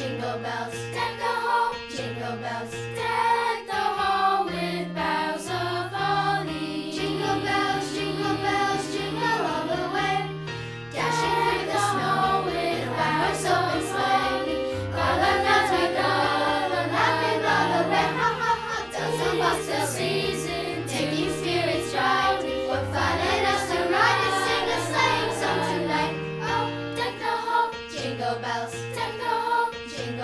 Jingle bells, deck the hall, jingle bells, deck the hall with boughs of holly. Jingle bells, jingle bells, jingle all the way. Dashing through the snow with our so and sleigh. Color bells we love, and laughing all the way. Ha ha ha, dozen bucks the season, taking spirits right. What fun it is to ride and sing a sleighing song tonight. Oh, deck the hall, jingle bells, deck the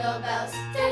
jingle bells.